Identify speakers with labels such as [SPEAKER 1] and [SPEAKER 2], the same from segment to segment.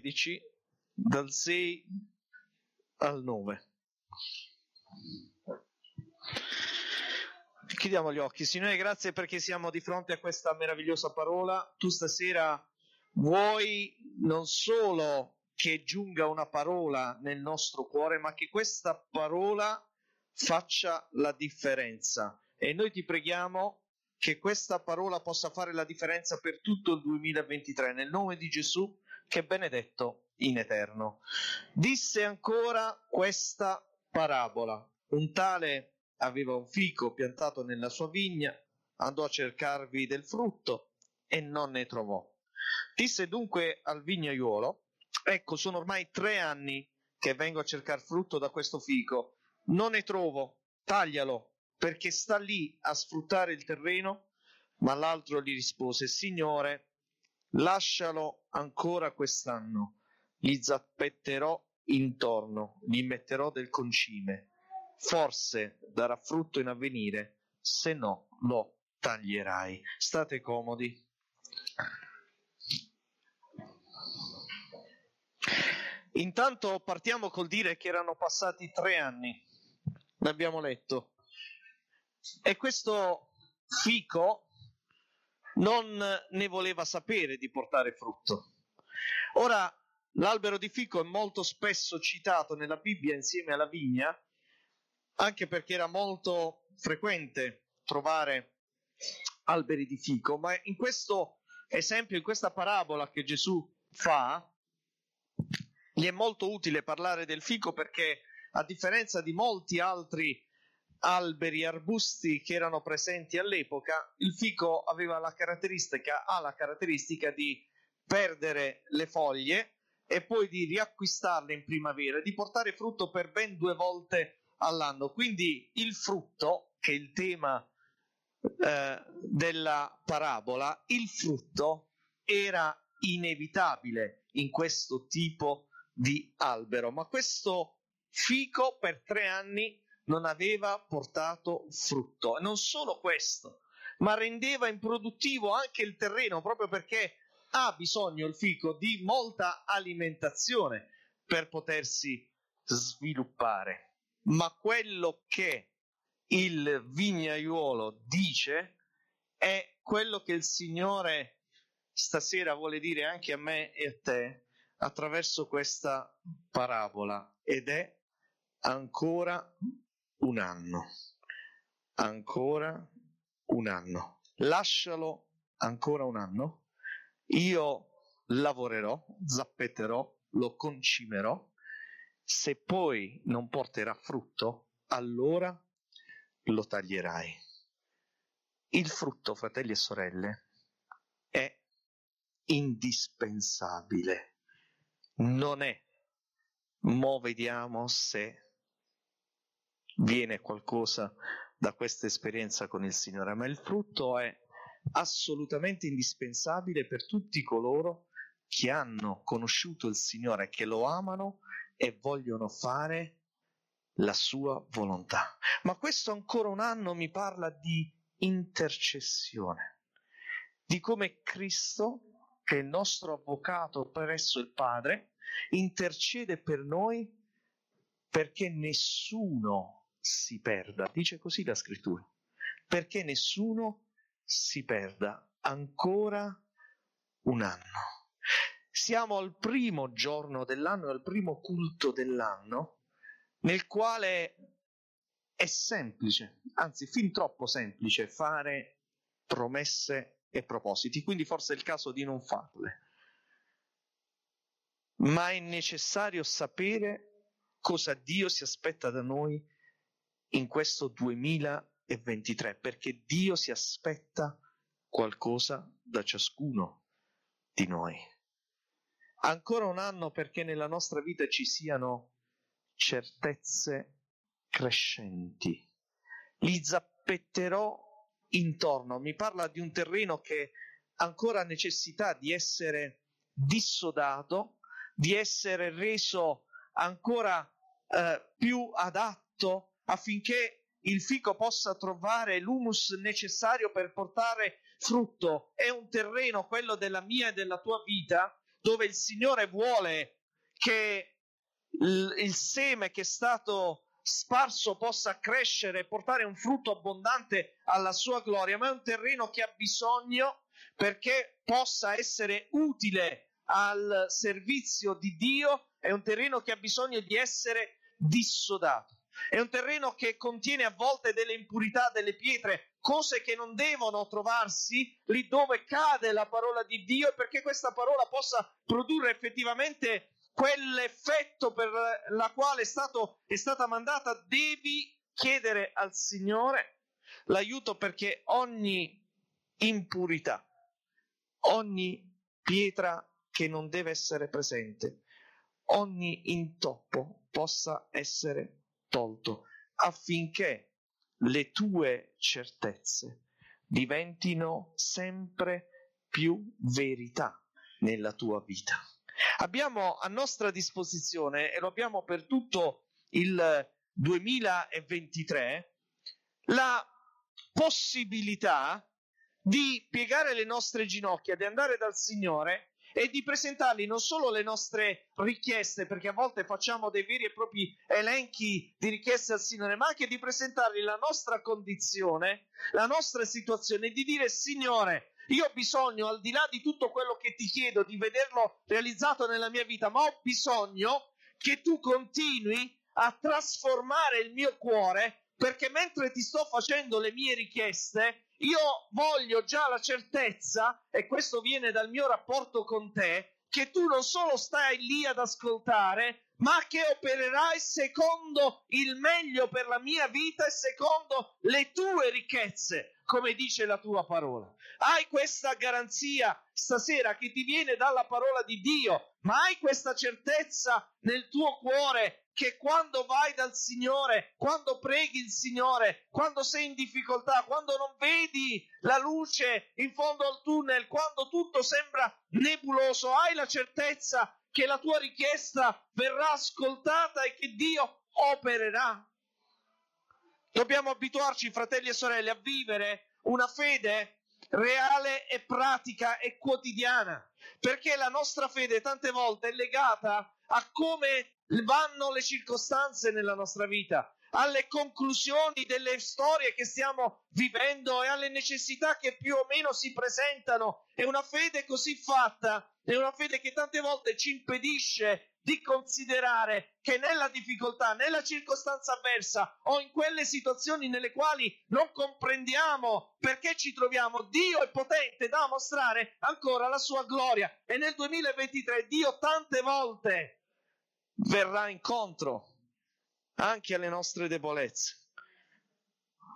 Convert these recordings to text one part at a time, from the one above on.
[SPEAKER 1] 13, dal 6 al 9. Chiudiamo gli occhi. Signore, grazie perché siamo di fronte a questa meravigliosa parola. Tu stasera vuoi non solo che giunga una parola nel nostro cuore, ma che questa parola faccia la differenza. E noi ti preghiamo che questa parola possa fare la differenza per tutto il 2023, nel nome di Gesù, che benedetto in eterno. Disse ancora questa parabola. Un tale aveva un fico piantato nella sua vigna, andò a cercarvi del frutto e non ne trovò. Disse dunque al vignaiuolo, ecco, sono ormai tre anni che vengo a cercare frutto da questo fico, non ne trovo, taglialo, perché sta lì a sfruttare il terreno, ma l'altro gli rispose, Signore, lascialo ancora quest'anno, gli zappetterò intorno, gli metterò del concime, forse darà frutto in avvenire, se no lo taglierai. State comodi. Intanto partiamo col dire che erano passati tre anni, l'abbiamo letto, e questo fico non ne voleva sapere di portare frutto. Ora, l'albero di fico è molto spesso citato nella Bibbia insieme alla vigna, anche perché era molto frequente trovare alberi di fico, ma in questo esempio, in questa parabola che Gesù fa, gli è molto utile parlare del fico perché a differenza di molti altri alberi, arbusti che erano presenti all'epoca, il fico aveva la caratteristica, ha la caratteristica di perdere le foglie e poi di riacquistarle in primavera, di portare frutto per ben due volte all'anno. Quindi il frutto, che è il tema eh, della parabola, il frutto era inevitabile in questo tipo di albero, ma questo fico per tre anni non aveva portato frutto. E non solo questo, ma rendeva improduttivo anche il terreno proprio perché ha bisogno il fico di molta alimentazione per potersi sviluppare. Ma quello che il vignaiuolo dice è quello che il Signore stasera vuole dire anche a me e a te attraverso questa parabola ed è ancora un anno, ancora un anno, lascialo ancora un anno, io lavorerò, zappetterò, lo concimerò, se poi non porterà frutto, allora lo taglierai. Il frutto, fratelli e sorelle, è indispensabile, non è, mo vediamo se viene qualcosa da questa esperienza con il Signore, ma il frutto è assolutamente indispensabile per tutti coloro che hanno conosciuto il Signore, che lo amano e vogliono fare la sua volontà. Ma questo ancora un anno mi parla di intercessione, di come Cristo, che è il nostro avvocato presso il Padre, intercede per noi perché nessuno si perda. Dice così la scrittura. Perché nessuno si perda ancora un anno. Siamo al primo giorno dell'anno, al primo culto dell'anno, nel quale è semplice, anzi fin troppo semplice, fare promesse e propositi, quindi forse è il caso di non farle. Ma è necessario sapere cosa Dio si aspetta da noi in questo 2023, perché Dio si aspetta qualcosa da ciascuno di noi. Ancora un anno perché nella nostra vita ci siano certezze crescenti. Li zappetterò intorno. Mi parla di un terreno che ancora ha necessità di essere dissodato, di essere reso ancora eh, più adatto affinché il fico possa trovare l'humus necessario per portare frutto. È un terreno, quello della mia e della tua vita, dove il Signore vuole che il, seme che è stato sparso possa crescere e portare un frutto abbondante alla sua gloria, ma è un terreno che ha bisogno perché possa essere utile al servizio di Dio, è un terreno che ha bisogno di essere dissodato. È un terreno che contiene a volte delle impurità, delle pietre, cose che non devono trovarsi lì dove cade la parola di Dio e perché questa parola possa produrre effettivamente quell'effetto per la quale è, stato, è stata mandata, devi chiedere al Signore l'aiuto perché ogni impurità, ogni pietra che non deve essere presente, ogni intoppo possa essere tolto affinché le tue certezze diventino sempre più verità nella tua vita. Abbiamo a nostra disposizione, e lo abbiamo per tutto il 2023, la possibilità di piegare le nostre ginocchia, di andare dal Signore e di presentargli non solo le nostre richieste, perché a volte facciamo dei veri e propri elenchi di richieste al Signore, ma anche di presentargli la nostra condizione, la nostra situazione, e di dire Signore, io ho bisogno, al di là di tutto quello che ti chiedo, di vederlo realizzato nella mia vita, ma ho bisogno che tu continui a trasformare il mio cuore, perché mentre ti sto facendo le mie richieste, io voglio già la certezza, e questo viene dal mio rapporto con te, che tu non solo stai lì ad ascoltare, ma che opererai secondo il meglio per la mia vita e secondo le tue ricchezze, come dice la tua parola. Hai questa garanzia stasera che ti viene dalla parola di Dio, ma hai questa certezza nel tuo cuore che quando vai dal Signore, quando preghi il Signore, quando sei in difficoltà, quando non vedi la luce in fondo al tunnel, quando tutto sembra nebuloso, hai la certezza che la tua richiesta verrà ascoltata e che Dio opererà. Dobbiamo abituarci, fratelli e sorelle, a vivere una fede reale e pratica e quotidiana, perché la nostra fede tante volte è legata a come vanno le circostanze nella nostra vita, alle conclusioni delle storie che stiamo vivendo e alle necessità che più o meno si presentano. È una fede così fatta, è una fede che tante volte ci impedisce di considerare che nella difficoltà, nella circostanza avversa o in quelle situazioni nelle quali non comprendiamo perché ci troviamo, Dio è potente da mostrare ancora la sua gloria. E nel 2023 Dio tante volte verrà incontro anche alle nostre debolezze,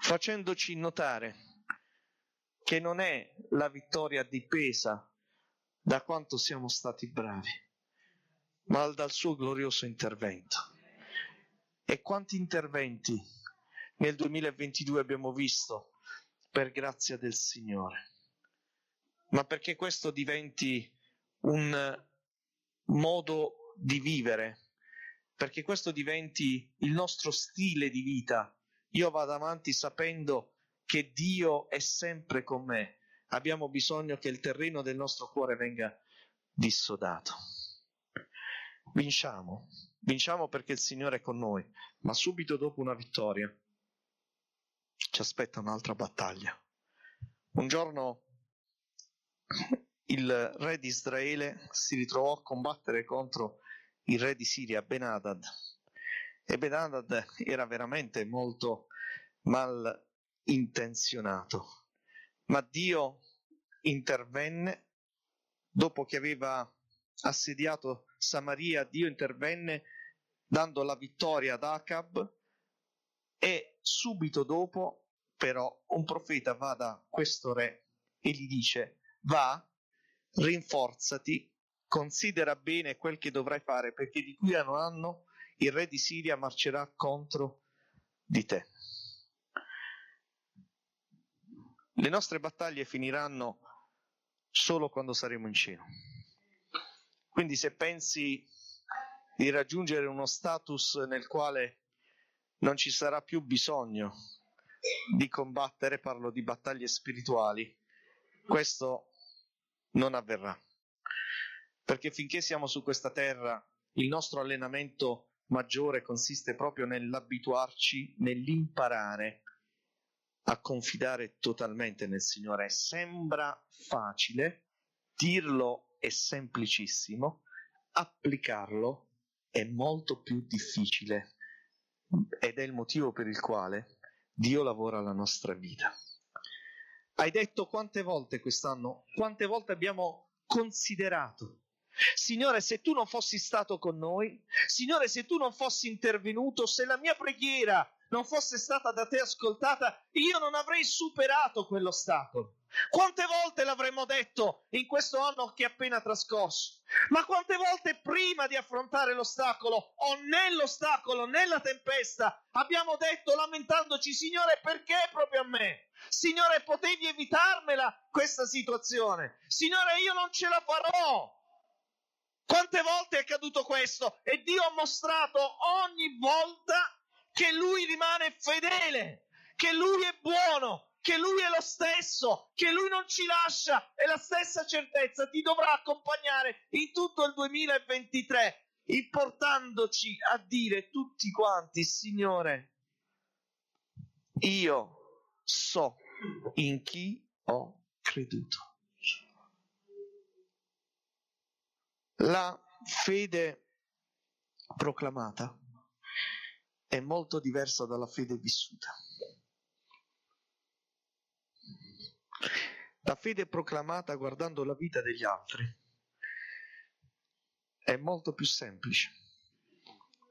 [SPEAKER 1] facendoci notare che non è la vittoria dipesa da quanto siamo stati bravi, ma dal suo glorioso intervento. E quanti interventi nel 2022 abbiamo visto per grazia del Signore. Ma perché questo diventi un modo di vivere perché questo diventi il nostro stile di vita. Io vado avanti sapendo che Dio è sempre con me. Abbiamo bisogno che il terreno del nostro cuore venga dissodato. Vinciamo, vinciamo perché il Signore è con noi, ma subito dopo una vittoria ci aspetta un'altra battaglia. Un giorno il re di Israele si ritrovò a combattere contro il re di Siria Ben-Hadad. E Ben-Hadad era veramente molto mal intenzionato, ma Dio intervenne dopo che aveva assediato Samaria, Dio intervenne dando la vittoria ad Acab e subito dopo però un profeta va da questo re e gli dice va, rinforzati Considera bene quel che dovrai fare, perché di qui a un anno il re di Siria marcerà contro di te. Le nostre battaglie finiranno solo quando saremo in cielo. Quindi se pensi di raggiungere uno status nel quale non ci sarà più bisogno di combattere, parlo di battaglie spirituali, questo non avverrà perché finché siamo su questa terra il nostro allenamento maggiore consiste proprio nell'abituarci, nell'imparare a confidare totalmente nel Signore. Sembra facile, dirlo è semplicissimo, applicarlo è molto più difficile ed è il motivo per il quale Dio lavora la nostra vita. Hai detto quante volte quest'anno, quante volte abbiamo considerato Signore, se tu non fossi stato con noi, Signore, se tu non fossi intervenuto, se la mia preghiera non fosse stata da te ascoltata, io non avrei superato quell'ostacolo. Quante volte l'avremmo detto in questo anno che è appena trascorso? Ma quante volte prima di affrontare l'ostacolo o nell'ostacolo, nella tempesta, abbiamo detto lamentandoci, Signore, perché proprio a me? Signore, potevi evitarmela questa situazione? Signore, io non ce la farò. Quante volte è accaduto questo? E Dio ha mostrato ogni volta che Lui rimane fedele, che Lui è buono, che Lui è lo stesso, che Lui non ci lascia e la stessa certezza ti dovrà accompagnare in tutto il 2023, importandoci a dire tutti quanti, Signore, io so in chi ho creduto. La fede proclamata è molto diversa dalla fede vissuta. La fede proclamata guardando la vita degli altri è molto più semplice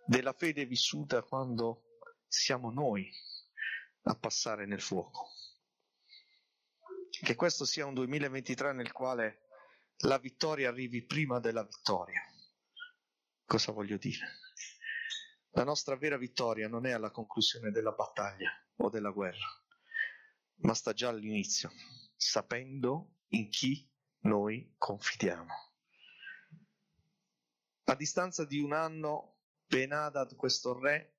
[SPEAKER 1] della fede vissuta quando siamo noi a passare nel fuoco. Che questo sia un 2023 nel quale la vittoria arrivi prima della vittoria. Cosa voglio dire? La nostra vera vittoria non è alla conclusione della battaglia o della guerra, ma sta già all'inizio, sapendo in chi noi confidiamo. A distanza di un anno, Benadad, questo re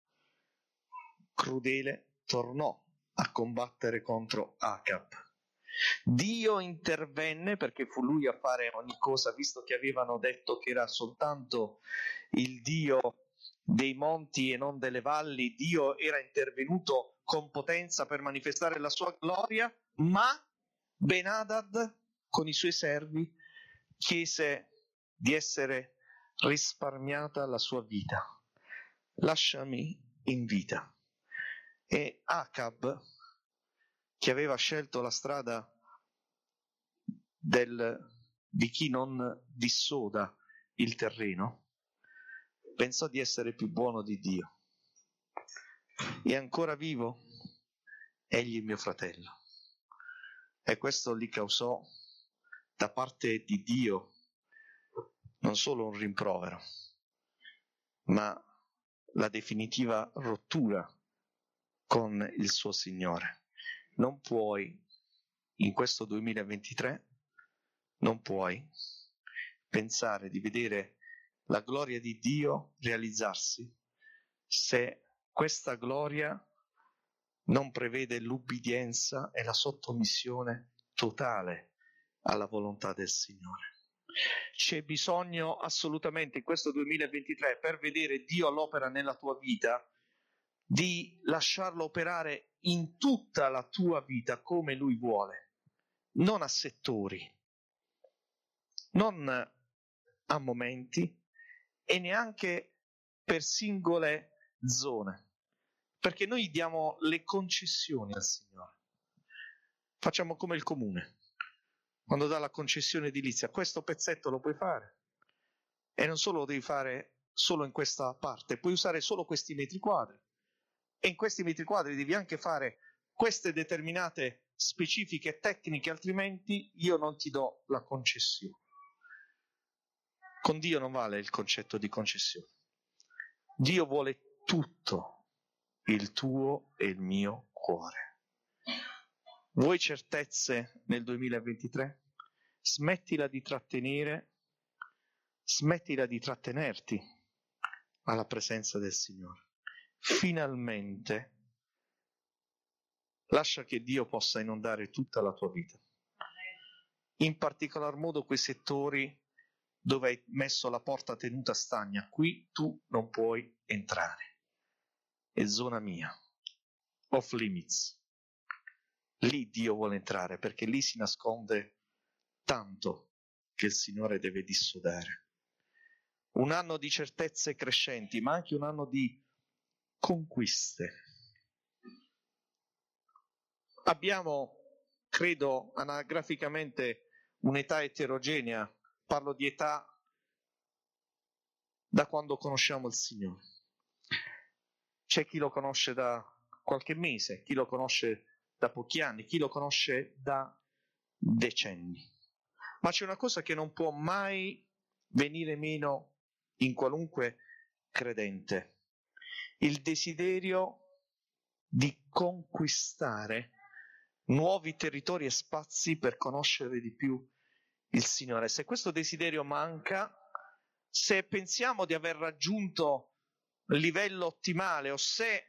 [SPEAKER 1] crudele, tornò a combattere contro Acab Dio intervenne perché fu lui a fare ogni cosa, visto che avevano detto che era soltanto il Dio dei monti e non delle valli, Dio era intervenuto con potenza per manifestare la sua gloria, ma Benadad con i suoi servi chiese di essere risparmiata la sua vita. Lasciami in vita. E Acab che aveva scelto la strada del, di chi non dissoda il terreno, pensò di essere più buono di Dio. È ancora vivo? Egli è mio fratello. E questo gli causò da parte di Dio non solo un rimprovero, ma la definitiva rottura con il suo Signore non puoi, in questo 2023, non puoi pensare di vedere la gloria di Dio realizzarsi se questa gloria non prevede l'ubbidienza e la sottomissione totale alla volontà del Signore. C'è bisogno assolutamente in questo 2023 per vedere Dio all'opera nella tua vita di lasciarlo operare in tutta la tua vita come lui vuole, non a settori, non a momenti e neanche per singole zone, perché noi diamo le concessioni al Signore. Facciamo come il comune, quando dà la concessione edilizia, questo pezzetto lo puoi fare. E non solo lo devi fare solo in questa parte, puoi usare solo questi metri quadri e in questi metri quadri devi anche fare queste determinate specifiche tecniche, altrimenti io non ti do la concessione. Con Dio non vale il concetto di concessione. Dio vuole tutto, il tuo e il mio cuore. Vuoi certezze nel 2023? Smettila di trattenere, smettila di trattenerti alla presenza del Signore finalmente lascia che Dio possa inondare tutta la tua vita. In particolar modo quei settori dove hai messo la porta tenuta stagna, qui tu non puoi entrare. È zona mia, off limits. Lì Dio vuole entrare perché lì si nasconde tanto che il Signore deve dissodare. Un anno di certezze crescenti, ma anche un anno di conquiste. Abbiamo, credo, anagraficamente un'età eterogenea, parlo di età da quando conosciamo il Signore. C'è chi lo conosce da qualche mese, chi lo conosce da pochi anni, chi lo conosce da decenni. Ma c'è una cosa che non può mai venire meno in qualunque credente, il desiderio di conquistare nuovi territori e spazi per conoscere di più il Signore. Se questo desiderio manca, se pensiamo di aver raggiunto il livello ottimale o se,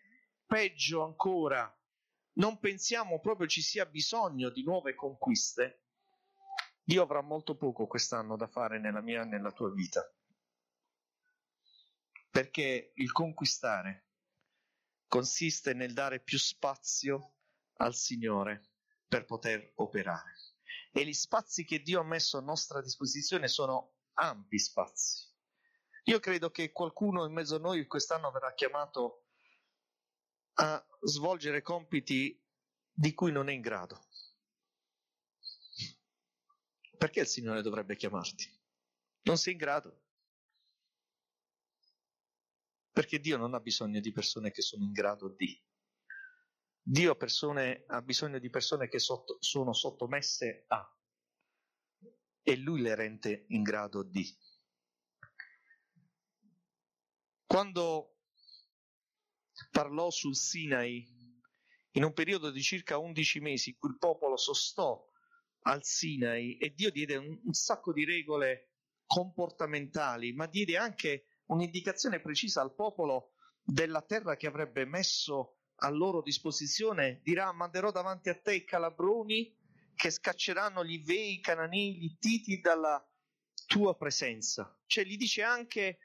[SPEAKER 1] peggio ancora, non pensiamo proprio ci sia bisogno di nuove conquiste, Dio avrà molto poco quest'anno da fare nella mia e nella tua vita. Perché il conquistare consiste nel dare più spazio al Signore per poter operare. E gli spazi che Dio ha messo a nostra disposizione sono ampi spazi. Io credo che qualcuno in mezzo a noi quest'anno verrà chiamato a svolgere compiti di cui non è in grado. Perché il Signore dovrebbe chiamarti? Non sei in grado. Perché Dio non ha bisogno di persone che sono in grado di. Dio persone, ha bisogno di persone che sotto, sono sottomesse a. E Lui le rende in grado di. Quando parlò sul Sinai, in un periodo di circa 11 mesi, il popolo sostò al Sinai e Dio diede un, un sacco di regole comportamentali, ma diede anche un'indicazione precisa al popolo della terra che avrebbe messo a loro disposizione. Dirà: Manderò davanti a te i calabroni che scacceranno gli Vei, i Canani, gli Ittiti dalla tua presenza. Cioè, gli dice anche: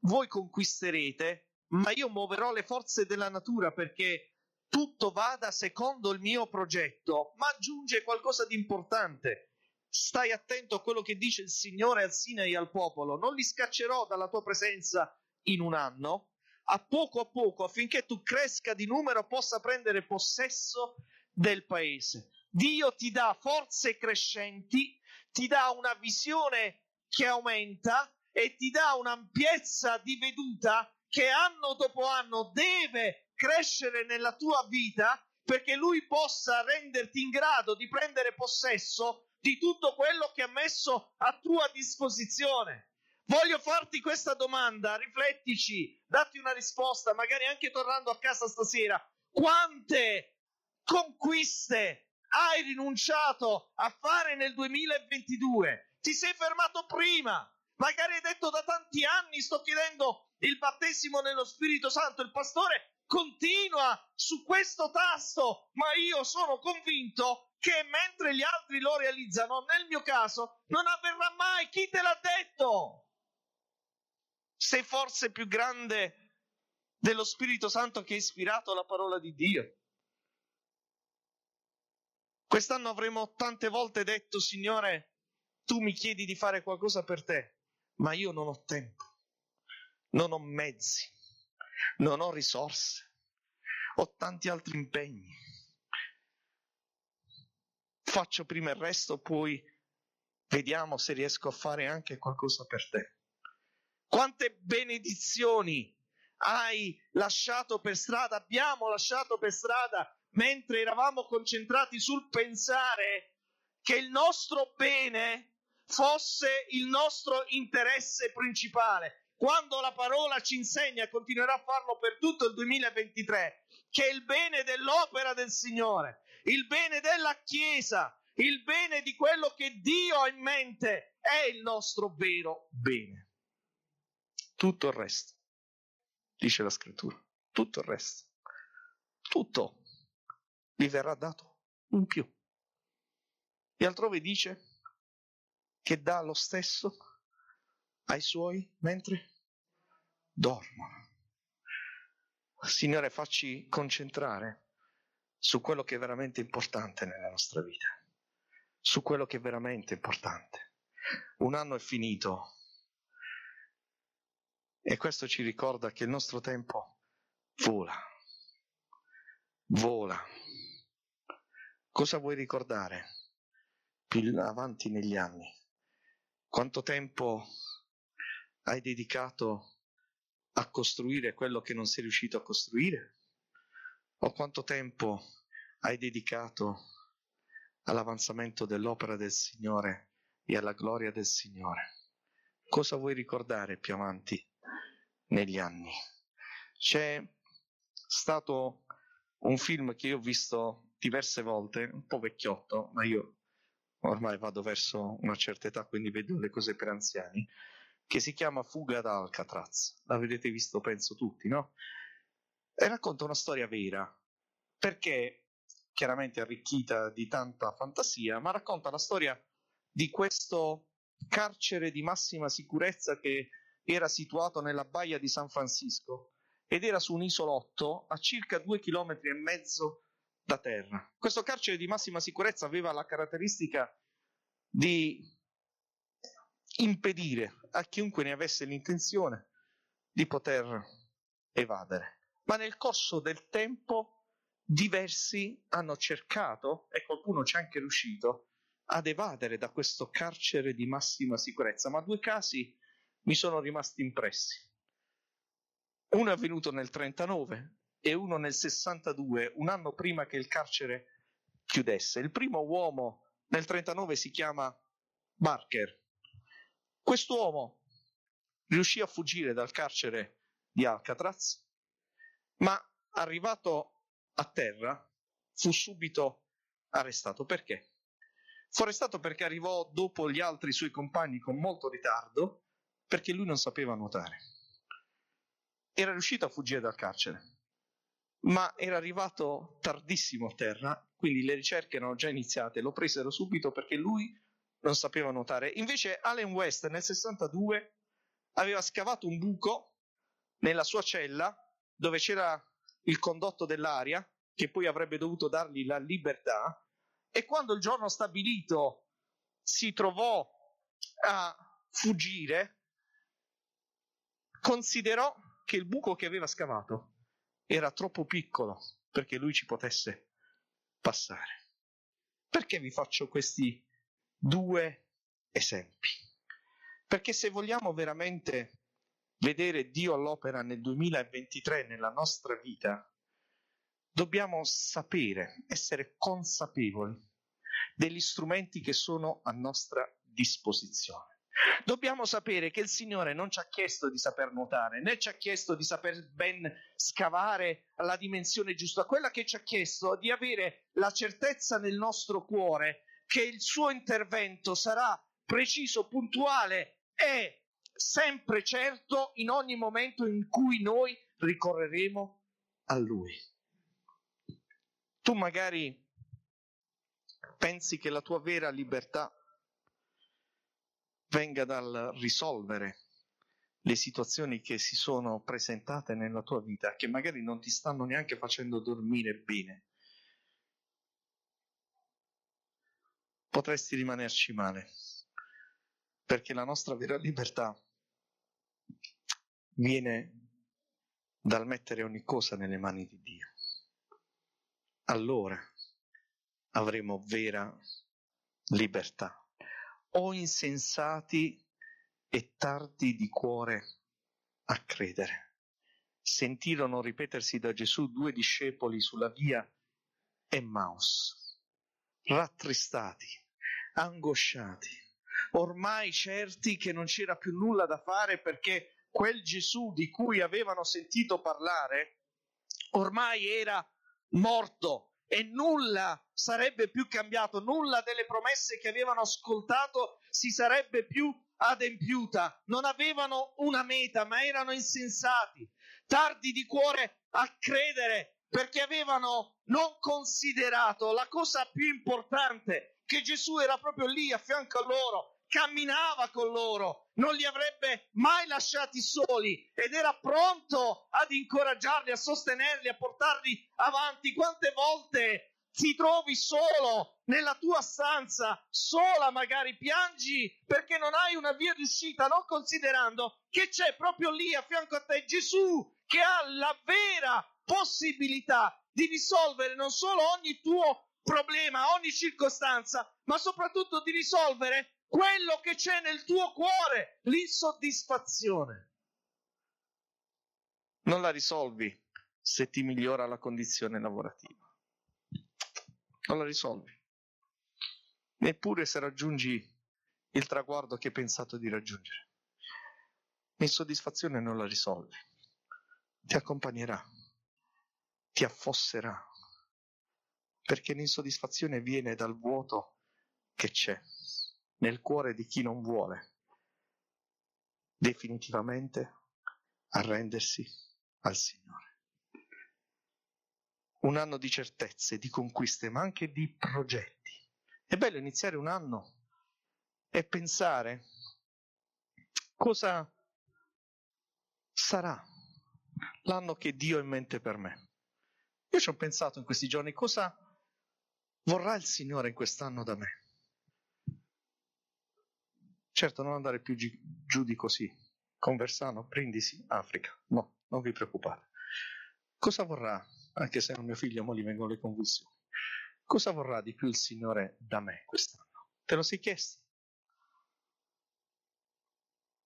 [SPEAKER 1] Voi conquisterete, ma io muoverò le forze della natura perché tutto vada secondo il mio progetto, ma aggiunge qualcosa di importante. Stai attento a quello che dice il Signore al Sinai al popolo, non li scaccerò dalla tua presenza in un anno, a poco a poco affinché tu cresca di numero e possa prendere possesso del paese. Dio ti dà forze crescenti, ti dà una visione che aumenta e ti dà un'ampiezza di veduta che anno dopo anno deve crescere nella tua vita perché lui possa renderti in grado di prendere possesso di tutto quello che ha messo a tua disposizione. Voglio farti questa domanda, riflettici, datti una risposta, magari anche tornando a casa stasera. Quante conquiste hai rinunciato a fare nel 2022? Ti sei fermato prima, magari hai detto da tanti anni sto chiedendo il battesimo nello Spirito Santo, il pastore continua su questo tasto, ma io sono convinto che mentre gli altri lo realizzano, nel mio caso non avverrà mai. Chi te l'ha detto? Sei forse più grande dello Spirito Santo che ha ispirato la parola di Dio. Quest'anno avremo tante volte detto, Signore, tu mi chiedi di fare qualcosa per te, ma io non ho tempo, non ho mezzi non ho risorse, ho tanti altri impegni. Faccio prima il resto, poi vediamo se riesco a fare anche qualcosa per te. Quante benedizioni hai lasciato per strada, abbiamo lasciato per strada mentre eravamo concentrati sul pensare che il nostro bene fosse il nostro interesse principale quando la parola ci insegna e continuerà a farlo per tutto il 2023, che il bene dell'opera del Signore, il bene della Chiesa, il bene di quello che Dio ha in mente è il nostro vero bene. Tutto il resto, dice la scrittura, tutto il resto, tutto vi verrà dato in più. E altrove dice che dà lo stesso ai suoi mentre dormono. Signore, facci concentrare su quello che è veramente importante nella nostra vita, su quello che è veramente importante. Un anno è finito e questo ci ricorda che il nostro tempo vola, vola. Cosa vuoi ricordare più avanti negli anni? Quanto tempo hai dedicato a costruire quello che non sei riuscito a costruire? O quanto tempo hai dedicato all'avanzamento dell'opera del Signore e alla gloria del Signore? Cosa vuoi ricordare più avanti negli anni? C'è stato un film che io ho visto diverse volte, un po' vecchiotto, ma io ormai vado verso una certa età, quindi vedo le cose per anziani, che si chiama Fuga da Alcatraz. L'avete visto, penso tutti, no? E racconta una storia vera, perché chiaramente arricchita di tanta fantasia, ma racconta la storia di questo carcere di massima sicurezza che era situato nella baia di San Francisco ed era su un isolotto a circa due chilometri e mezzo da terra. Questo carcere di massima sicurezza aveva la caratteristica di impedire a chiunque ne avesse l'intenzione di poter evadere. Ma nel corso del tempo diversi hanno cercato, e qualcuno ci è anche riuscito, ad evadere da questo carcere di massima sicurezza, ma due casi mi sono rimasti impressi. Uno è avvenuto nel 39 e uno nel 62, un anno prima che il carcere chiudesse. Il primo uomo nel 39 si chiama Barker. Quest'uomo riuscì a fuggire dal carcere di Alcatraz, ma arrivato a terra fu subito arrestato. Perché? Fu arrestato perché arrivò dopo gli altri suoi compagni con molto ritardo, perché lui non sapeva nuotare. Era riuscito a fuggire dal carcere, ma era arrivato tardissimo a terra, quindi le ricerche erano già iniziate, lo presero subito perché lui non sapeva nuotare. Invece Allen West nel 62 aveva scavato un buco nella sua cella dove c'era il condotto dell'aria che poi avrebbe dovuto dargli la libertà e quando il giorno stabilito si trovò a fuggire considerò che il buco che aveva scavato era troppo piccolo perché lui ci potesse passare. Perché vi faccio questi due esempi. Perché se vogliamo veramente vedere Dio all'opera nel 2023 nella nostra vita, dobbiamo sapere, essere consapevoli degli strumenti che sono a nostra disposizione. Dobbiamo sapere che il Signore non ci ha chiesto di saper nuotare, né ci ha chiesto di saper ben scavare la dimensione giusta, quella che ci ha chiesto è di avere la certezza nel nostro cuore che il suo intervento sarà preciso, puntuale e sempre certo in ogni momento in cui noi ricorreremo a Lui. Tu magari pensi che la tua vera libertà venga dal risolvere le situazioni che si sono presentate nella tua vita, che magari non ti stanno neanche facendo dormire bene. Potresti rimanerci male, perché la nostra vera libertà viene dal mettere ogni cosa nelle mani di Dio. Allora avremo vera libertà. O insensati e tardi di cuore a credere. Sentirono ripetersi da Gesù due discepoli sulla via Emmaus, rattristati, angosciati, ormai certi che non c'era più nulla da fare perché quel Gesù di cui avevano sentito parlare ormai era morto e nulla sarebbe più cambiato, nulla delle promesse che avevano ascoltato si sarebbe più adempiuta. Non avevano una meta, ma erano insensati, tardi di cuore a credere perché avevano non considerato la cosa più importante che Gesù era proprio lì a fianco a loro, camminava con loro, non li avrebbe mai lasciati soli ed era pronto ad incoraggiarli, a sostenerli, a portarli avanti. Quante volte ti trovi solo nella tua stanza, sola magari, piangi perché non hai una via di uscita, non considerando che c'è proprio lì a fianco a te Gesù che ha la vera possibilità di risolvere non solo ogni tuo problema, ogni circostanza, ma soprattutto di risolvere quello che c'è nel tuo cuore, l'insoddisfazione. Non la risolvi se ti migliora la condizione lavorativa. Non la risolvi. Neppure se raggiungi il traguardo che hai pensato di raggiungere. L'insoddisfazione non la risolvi. Ti accompagnerà, ti affosserà, perché l'insoddisfazione viene dal vuoto che c'è nel cuore di chi non vuole definitivamente arrendersi al Signore. Un anno di certezze, di conquiste, ma anche di progetti. È bello iniziare un anno e pensare cosa sarà l'anno che Dio ha in mente per me. Io ci ho pensato in questi giorni cosa vorrà il Signore in quest'anno da me. Certo, non andare più giù di così. Conversano, Brindisi, Africa. No, non vi preoccupate. Cosa vorrà, anche se non mio figlio, mo gli vengono le convulsioni, cosa vorrà di più il Signore da me quest'anno? Te lo sei chiesto?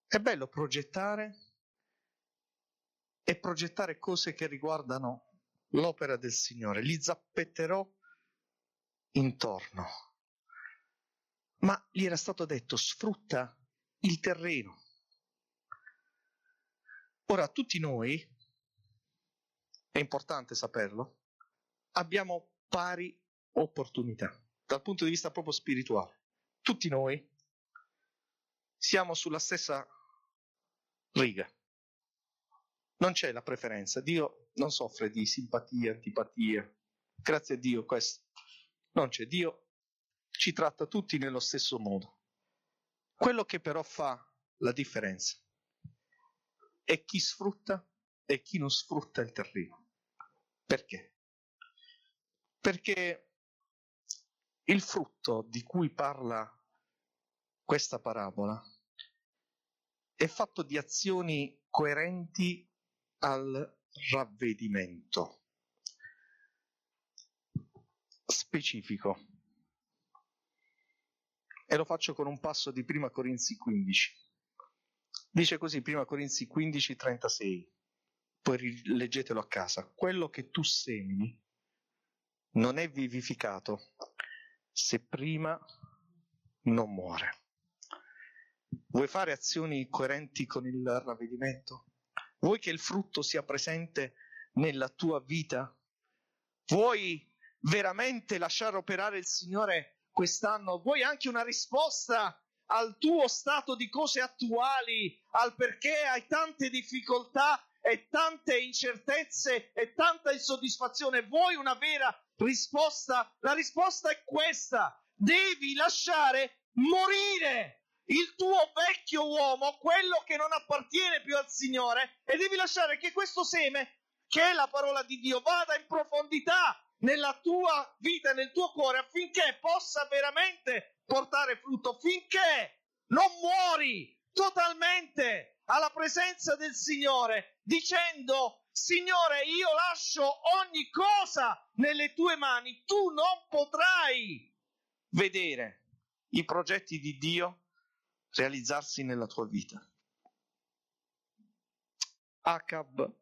[SPEAKER 1] È bello progettare e progettare cose che riguardano l'opera del Signore. Li zappetterò intorno ma gli era stato detto sfrutta il terreno. Ora, tutti noi, è importante saperlo, abbiamo pari opportunità dal punto di vista proprio spirituale. Tutti noi siamo sulla stessa riga. Non c'è la preferenza. Dio non soffre di simpatia, antipatia. Grazie a Dio questo. Non c'è. Dio ci tratta tutti nello stesso modo. Quello che però fa la differenza è chi sfrutta e chi non sfrutta il terreno. Perché? Perché il frutto di cui parla questa parabola è fatto di azioni coerenti al ravvedimento specifico. E lo faccio con un passo di Prima Corinzi 15. Dice così, Prima Corinzi 15, 36. Poi leggetelo a casa. Quello che tu semini non è vivificato se prima non muore. Vuoi fare azioni coerenti con il ravvedimento? Vuoi che il frutto sia presente nella tua vita? Vuoi veramente lasciare operare il Signore quest'anno, vuoi anche una risposta al tuo stato di cose attuali, al perché hai tante difficoltà e tante incertezze e tanta insoddisfazione, vuoi una vera risposta? La risposta è questa, devi lasciare morire il tuo vecchio uomo, quello che non appartiene più al Signore, e devi lasciare che questo seme, che è la parola di Dio, vada in profondità nella tua vita, nel tuo cuore, affinché possa veramente portare frutto, finché non muori totalmente alla presenza del Signore, dicendo, Signore, io lascio ogni cosa nelle tue mani, tu non potrai vedere i progetti di Dio realizzarsi nella tua vita. Acab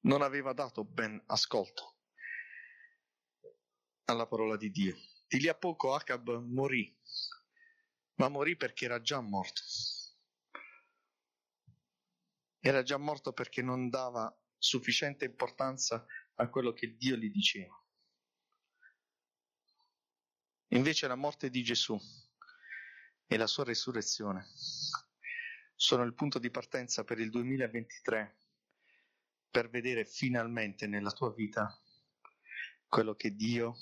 [SPEAKER 1] non aveva dato ben ascolto alla parola di Dio. Di lì a poco Acab morì, ma morì perché era già morto. Era già morto perché non dava sufficiente importanza a quello che Dio gli diceva. Invece la morte di Gesù e la sua resurrezione sono il punto di partenza per il 2023 per vedere finalmente nella tua vita quello che Dio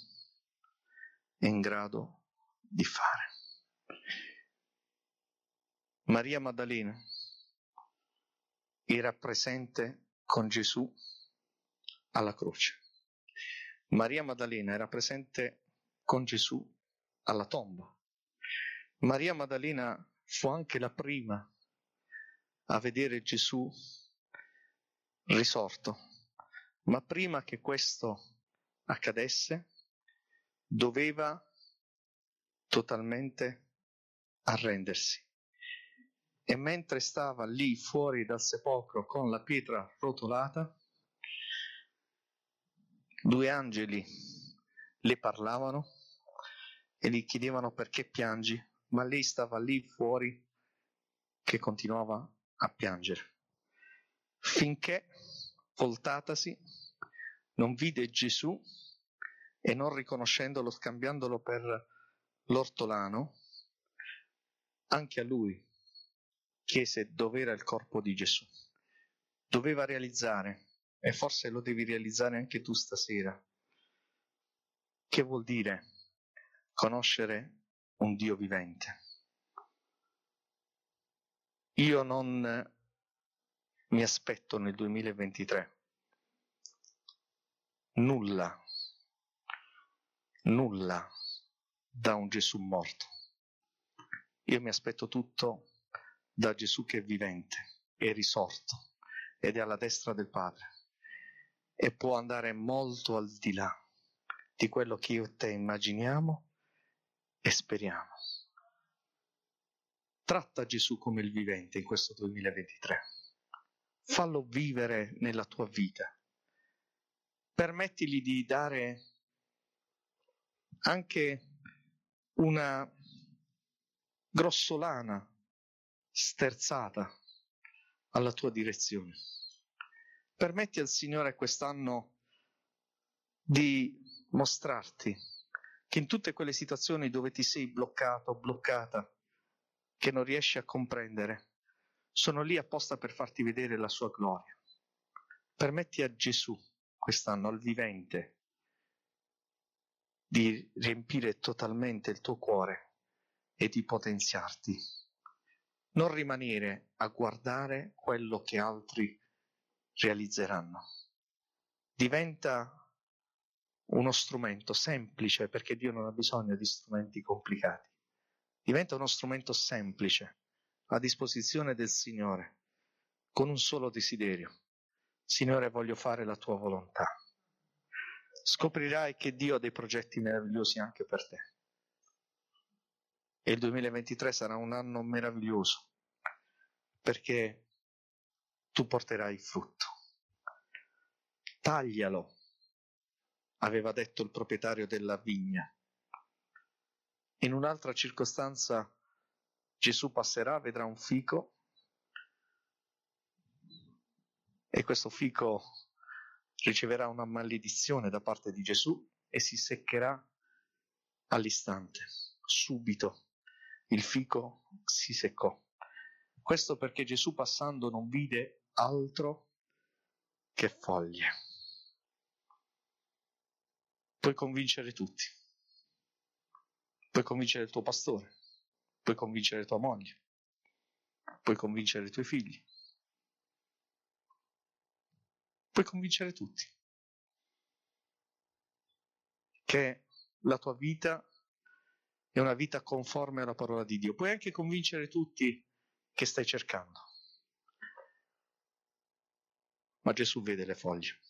[SPEAKER 1] è in grado di fare. Maria Maddalena era presente con Gesù alla croce. Maria Maddalena era presente con Gesù alla tomba. Maria Maddalena fu anche la prima a vedere Gesù risorto, ma prima che questo accadesse doveva totalmente arrendersi. E mentre stava lì fuori dal sepolcro con la pietra rotolata, due angeli le parlavano e gli chiedevano perché piangi, ma lei stava lì fuori che continuava a piangere, finché, voltatasi, non vide Gesù e non riconoscendolo, scambiandolo per l'ortolano, anche a lui chiese dove era il corpo di Gesù. Doveva realizzare, e forse lo devi realizzare anche tu stasera, che vuol dire conoscere un Dio vivente. Io non mi aspetto nel 2023 nulla, nulla da un Gesù morto. Io mi aspetto tutto da Gesù che è vivente, è risorto ed è alla destra del Padre e può andare molto al di là di quello che io e te immaginiamo e speriamo. Tratta Gesù come il vivente in questo 2023. Fallo vivere nella tua vita. Permettili di dare anche una grossolana sterzata alla tua direzione. Permetti al Signore quest'anno di mostrarti che in tutte quelle situazioni dove ti sei bloccato, bloccata, che non riesci a comprendere, sono lì apposta per farti vedere la sua gloria. Permetti a Gesù quest'anno, al vivente, di riempire totalmente il tuo cuore e di potenziarti. Non rimanere a guardare quello che altri realizzeranno. Diventa uno strumento semplice, perché Dio non ha bisogno di strumenti complicati. Diventa uno strumento semplice a disposizione del Signore, con un solo desiderio. Signore, voglio fare la tua volontà scoprirai che Dio ha dei progetti meravigliosi anche per te. E il 2023 sarà un anno meraviglioso perché tu porterai frutto. Taglialo, aveva detto il proprietario della vigna. In un'altra circostanza Gesù passerà, vedrà un fico e questo fico riceverà una maledizione da parte di Gesù e si seccherà all'istante, subito. Il fico si seccò. Questo perché Gesù passando non vide altro che foglie. Puoi convincere tutti. Puoi convincere il tuo pastore. Puoi convincere tua moglie. Puoi convincere i tuoi figli puoi convincere tutti che la tua vita è una vita conforme alla parola di Dio. Puoi anche convincere tutti che stai cercando. Ma Gesù vede le foglie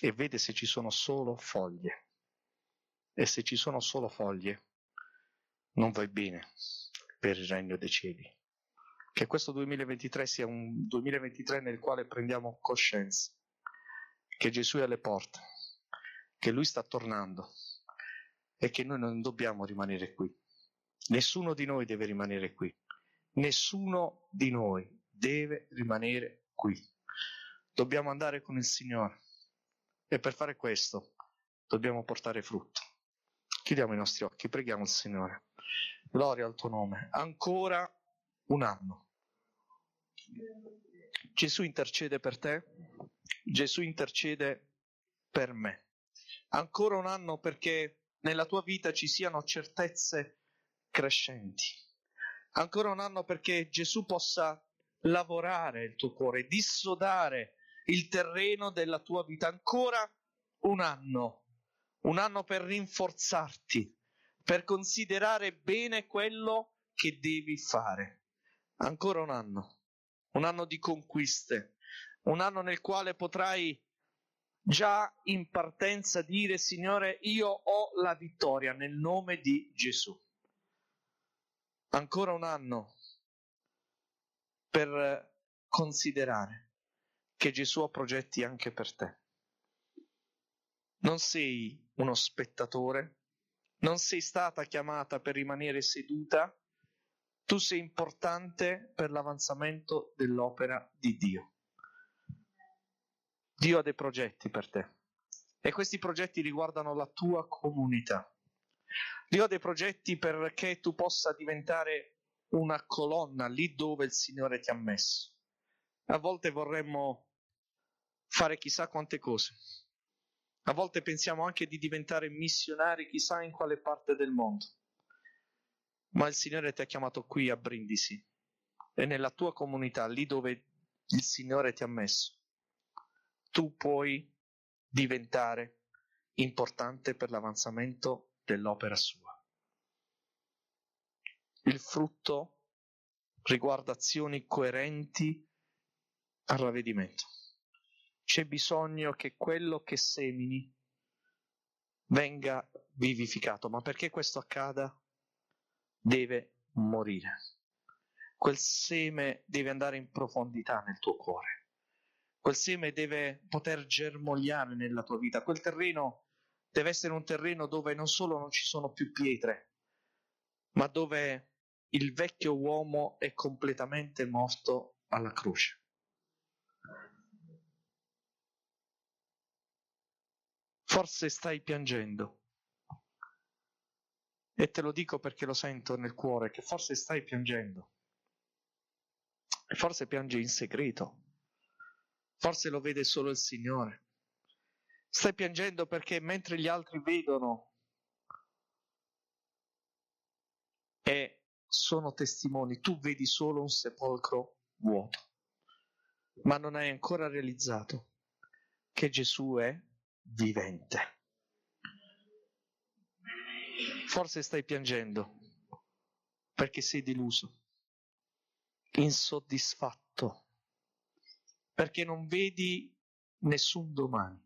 [SPEAKER 1] e vede se ci sono solo foglie. E se ci sono solo foglie, non vai bene per il regno dei cieli. Che questo 2023 sia un 2023 nel quale prendiamo coscienza che Gesù è alle porte, che Lui sta tornando e che noi non dobbiamo rimanere qui. Nessuno di noi deve rimanere qui. Nessuno di noi deve rimanere qui. Dobbiamo andare con il Signore e per fare questo dobbiamo portare frutto. Chiudiamo i nostri occhi, preghiamo il Signore. Gloria al tuo nome. Ancora un anno. Gesù intercede per te Gesù intercede per me. Ancora un anno perché nella tua vita ci siano certezze crescenti. Ancora un anno perché Gesù possa lavorare il tuo cuore, dissodare il terreno della tua vita. Ancora un anno, un anno per rinforzarti, per considerare bene quello che devi fare. Ancora un anno, un anno di conquiste, un anno nel quale potrai già in partenza dire Signore, io ho la vittoria nel nome di Gesù. Ancora un anno per considerare che Gesù ha progetti anche per te. Non sei uno spettatore, non sei stata chiamata per rimanere seduta, tu sei importante per l'avanzamento dell'opera di Dio. Dio ha dei progetti per te e questi progetti riguardano la tua comunità. Dio ha dei progetti perché tu possa diventare una colonna lì dove il Signore ti ha messo. A volte vorremmo fare chissà quante cose. A volte pensiamo anche di diventare missionari chissà in quale parte del mondo. Ma il Signore ti ha chiamato qui a Brindisi e nella tua comunità, lì dove il Signore ti ha messo, tu puoi diventare importante per l'avanzamento dell'opera sua. Il frutto riguarda azioni coerenti al ravvedimento c'è bisogno che quello che semini venga vivificato, ma perché questo accada deve morire. Quel seme deve andare in profondità nel tuo cuore, quel seme deve poter germogliare nella tua vita, quel terreno deve essere un terreno dove non solo non ci sono più pietre, ma dove il vecchio uomo è completamente morto alla croce. Forse stai piangendo. E te lo dico perché lo sento nel cuore, che forse stai piangendo. E forse piangi in segreto. Forse lo vede solo il Signore. Stai piangendo perché mentre gli altri vedono e sono testimoni, tu vedi solo un sepolcro vuoto, ma non hai ancora realizzato che Gesù è vivente. Forse stai piangendo perché sei deluso, insoddisfatto, perché non vedi nessun domani.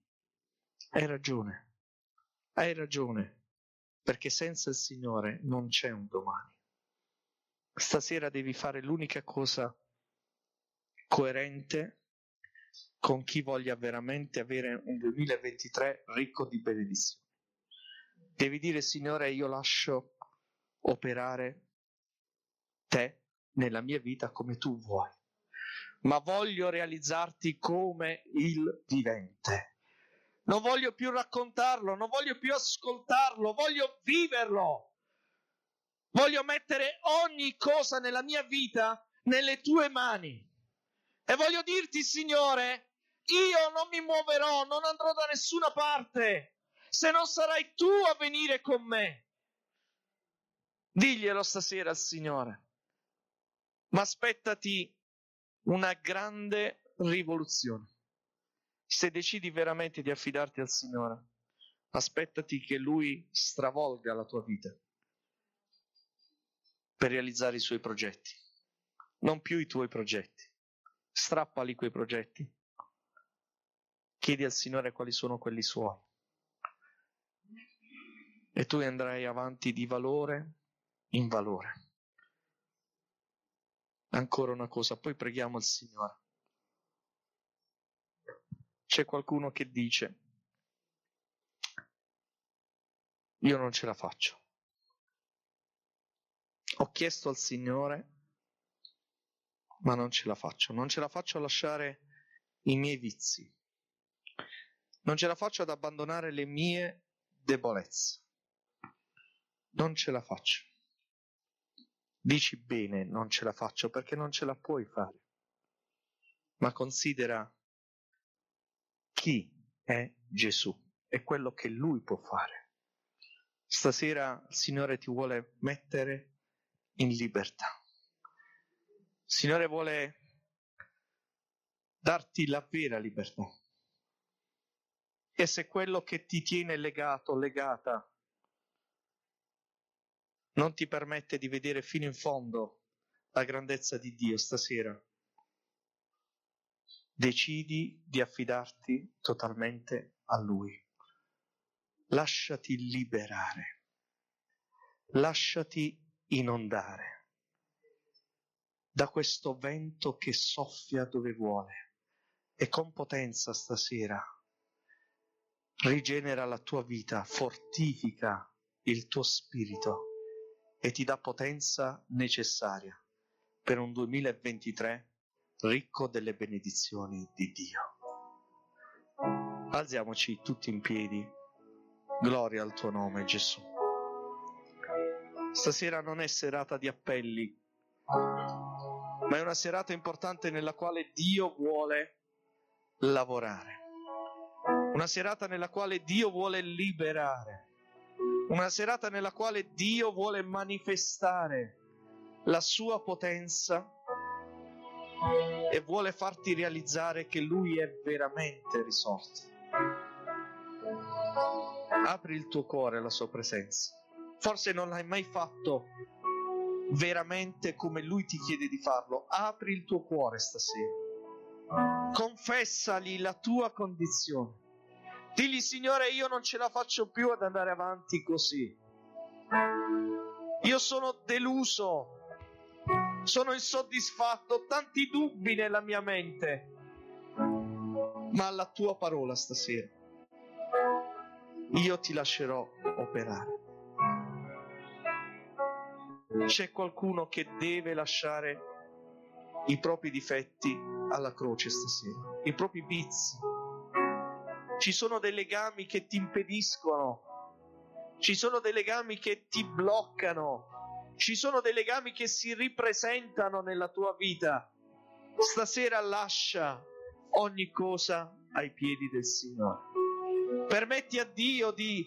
[SPEAKER 1] Hai ragione, hai ragione, perché senza il Signore non c'è un domani. Stasera devi fare l'unica cosa coerente con chi voglia veramente avere un 2023 ricco di benedizioni. Devi dire, Signore, io lascio operare te nella mia vita come tu vuoi, ma voglio realizzarti come il vivente. Non voglio più raccontarlo, non voglio più ascoltarlo, voglio viverlo. Voglio mettere ogni cosa nella mia vita nelle tue mani. E voglio dirti, Signore, io non mi muoverò, non andrò da nessuna parte, se non sarai tu a venire con me. Diglielo stasera al Signore. Ma aspettati una grande rivoluzione. Se decidi veramente di affidarti al Signore, aspettati che Lui stravolga la tua vita per realizzare i suoi progetti, non più i tuoi progetti. Strappali quei progetti chiedi al Signore quali sono quelli suoi. E tu andrai avanti di valore in valore. Ancora una cosa, poi preghiamo il Signore. C'è qualcuno che dice, io non ce la faccio. Ho chiesto al Signore, ma non ce la faccio. Non ce la faccio a lasciare i miei vizi, non ce la faccio ad abbandonare le mie debolezze. Non ce la faccio. Dici bene, non ce la faccio perché non ce la puoi fare. Ma considera chi è Gesù e quello che lui può fare. Stasera il Signore ti vuole mettere in libertà. Signore vuole darti la vera libertà. E se quello che ti tiene legato, legata, non ti permette di vedere fino in fondo la grandezza di Dio stasera, decidi di affidarti totalmente a Lui. Lasciati liberare, lasciati inondare da questo vento che soffia dove vuole e con potenza stasera rigenera la tua vita, fortifica il tuo spirito e ti dà potenza necessaria per un 2023 ricco delle benedizioni di Dio. Alziamoci tutti in piedi. Gloria al tuo nome, Gesù. Stasera non è serata di appelli, ma è una serata importante nella quale Dio vuole lavorare. Una serata nella quale Dio vuole liberare. Una serata nella quale Dio vuole manifestare la sua potenza e vuole farti realizzare che Lui è veramente risorto. Apri il tuo cuore alla sua presenza. Forse non l'hai mai fatto veramente come Lui ti chiede di farlo. Apri il tuo cuore stasera. Confessali la tua condizione. Digli, Signore, io non ce la faccio più ad andare avanti così. Io sono deluso, sono insoddisfatto, ho tanti dubbi nella mia mente, ma alla tua parola stasera io ti lascerò operare. C'è qualcuno che deve lasciare i propri difetti alla croce stasera, i propri vizi. Ci sono dei legami che ti impediscono, ci sono dei legami che ti bloccano, ci sono dei legami che si ripresentano nella tua vita. Stasera lascia ogni cosa ai piedi del Signore. Permetti a Dio di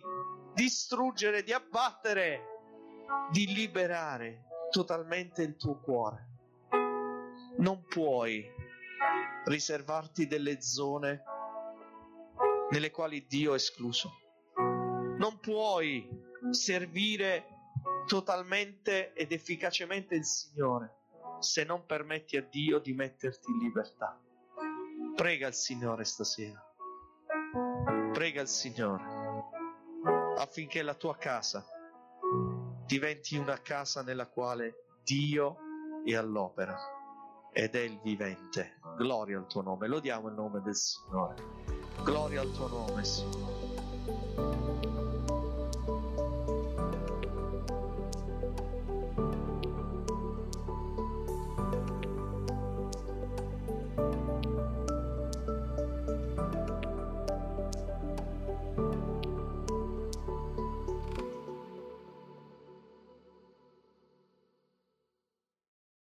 [SPEAKER 1] distruggere, di abbattere, di liberare totalmente il tuo cuore. Non puoi riservarti delle zone nelle quali Dio è escluso. Non puoi servire totalmente ed efficacemente il Signore se non permetti a Dio di metterti in libertà. Prega il Signore stasera. Prega il Signore affinché la tua casa diventi una casa nella quale Dio è all'opera ed è il vivente. Gloria al tuo nome, lodiamo il nome del Signore. Gloria al tuo nome, Signore.